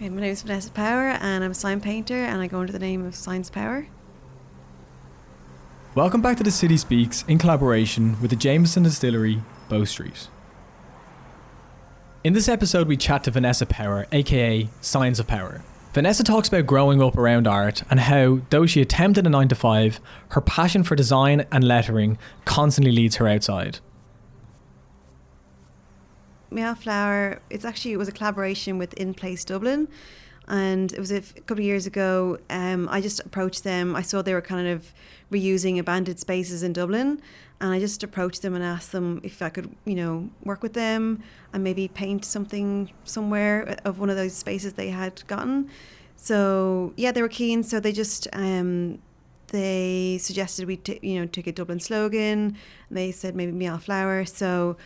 My name is Vanessa Power and I'm a sign painter and I go under the name of Signs Power. Welcome back to The City Speaks in collaboration with the Jameson Distillery, Bow Street. In this episode, we chat to Vanessa Power, aka Signs of Power. Vanessa talks about growing up around art and how, though she attempted a 9 to 5, her passion for design and lettering constantly leads her outside. Me Auld Flower, it's actually it was a collaboration with In Place Dublin. And it was a couple of years ago. Um, I just approached them. I saw they were kind of reusing abandoned spaces in Dublin, and I just approached them and asked them if I could, you know, work with them and maybe paint something somewhere of one of those spaces they had gotten. So yeah, they were keen. So they just um, they suggested we, t- you know, take a Dublin slogan. They said maybe Me Auld Flower. So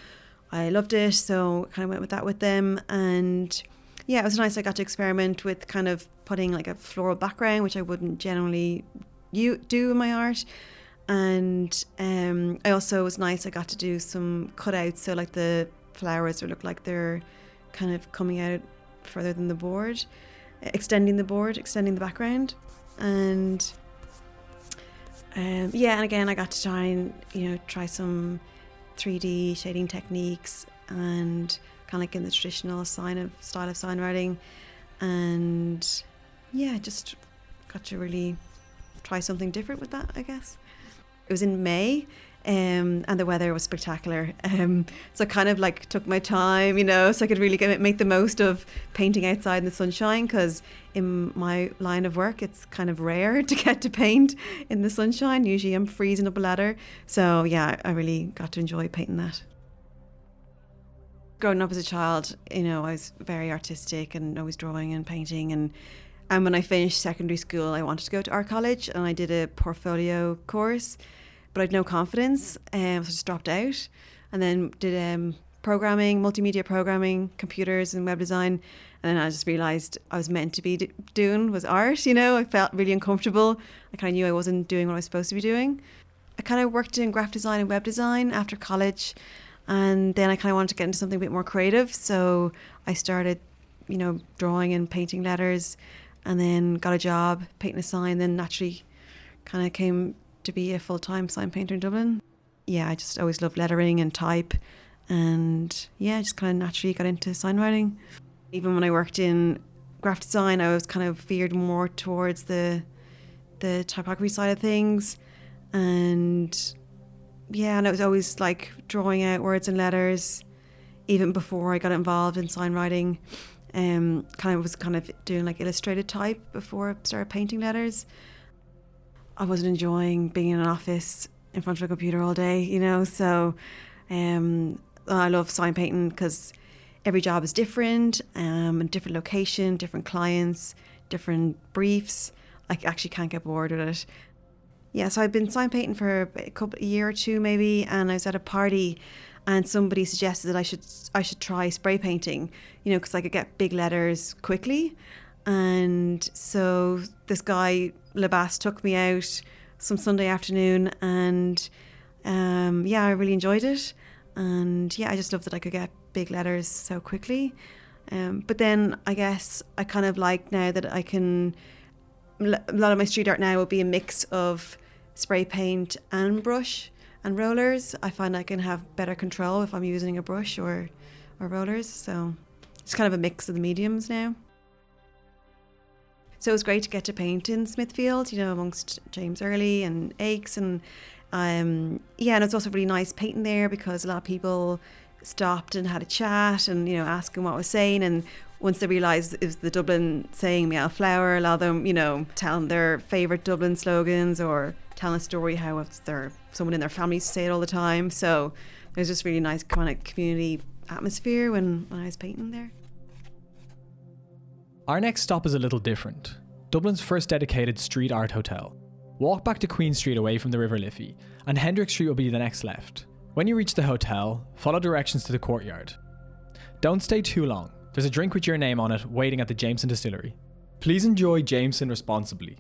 I loved it. So kind of went with that with them. And yeah, it was nice. I got to experiment with kind of putting like a floral background, which I wouldn't generally you do in my art. And um, I also it was nice. I got to do some cutouts, so like the flowers would look like they're kind of coming out further than the board, extending the board, extending the background, and um, yeah. And again, I got to try and you know try some 3D shading techniques and kind of like in the traditional sign of style of sign writing, and yeah, just got to really try something different with that. I guess it was in May. Um, and the weather was spectacular. Um, so I kind of like took my time, you know, so I could really get, make the most of painting outside in the sunshine because in my line of work, it's kind of rare to get to paint in the sunshine. Usually I'm freezing up a ladder. So yeah, I really got to enjoy painting that. Growing up as a child, you know, I was very artistic and always drawing and painting and and when I finished secondary school, I wanted to go to art college and I did a portfolio course, but I had no confidence, um, so I just dropped out. And then did um, programming, multimedia programming, computers and web design. And then I just realised I was meant to be d- doing was art. You know, I felt really uncomfortable. I kind of knew I wasn't doing what I was supposed to be doing. I kind of worked in graphic design and web design after college, and then I kind of wanted to get into something a bit more creative. So I started, you know, drawing and painting letters and then got a job painting a sign. Then naturally, kind of came to be a full time sign painter in Dublin. Yeah, I just always loved lettering and type, and yeah, just kind of naturally got into sign writing. Even when I worked in graphic design, I was kind of veered more towards the the typography side of things, and yeah, and it was always like drawing out words and letters. Even before I got involved in sign writing, um, kind of was kind of doing like illustrated type before I started painting letters. I wasn't enjoying being in an office in front of a computer all day, you know. So um, I love sign painting because every job is different, um, and different location, different clients, different briefs. I actually can't get bored with it. Yeah, so I've been sign painting for a couple a year or two maybe, and I was at a party and somebody suggested that I should I should try spray painting, you know, because I could get big letters quickly. And so this guy Labas took me out some Sunday afternoon, and um, yeah, I really enjoyed it. And yeah, I just loved that I could get big letters so quickly. Um, but then I guess I kind of like now that I can. A lot of my street art now will be a mix of spray paint and brush and rollers. I find I can have better control if I'm using a brush or, or rollers. So it's kind of a mix of the mediums now. So it was great to get to paint in Smithfield, you know, amongst James Earley and Aches and um, yeah, and it's also really nice painting there because a lot of people stopped and had a chat and you know asking what I was saying and once they realised it was the Dublin saying Me Auld Flower, a lot of them, you know, telling their favourite Dublin slogans or telling a story how it's their someone in their family say it all the time. So there's just really nice kind of community atmosphere when, when I was painting there. Our next stop is a little different. Dublin's first dedicated street art hotel. Walk back to Queen Street away from the River Liffey, and Hendrick Street will be the next left. When you reach the hotel, follow directions to the courtyard. Don't stay too long. There's a drink with your name on it waiting at the Jameson Distillery. Please enjoy Jameson responsibly.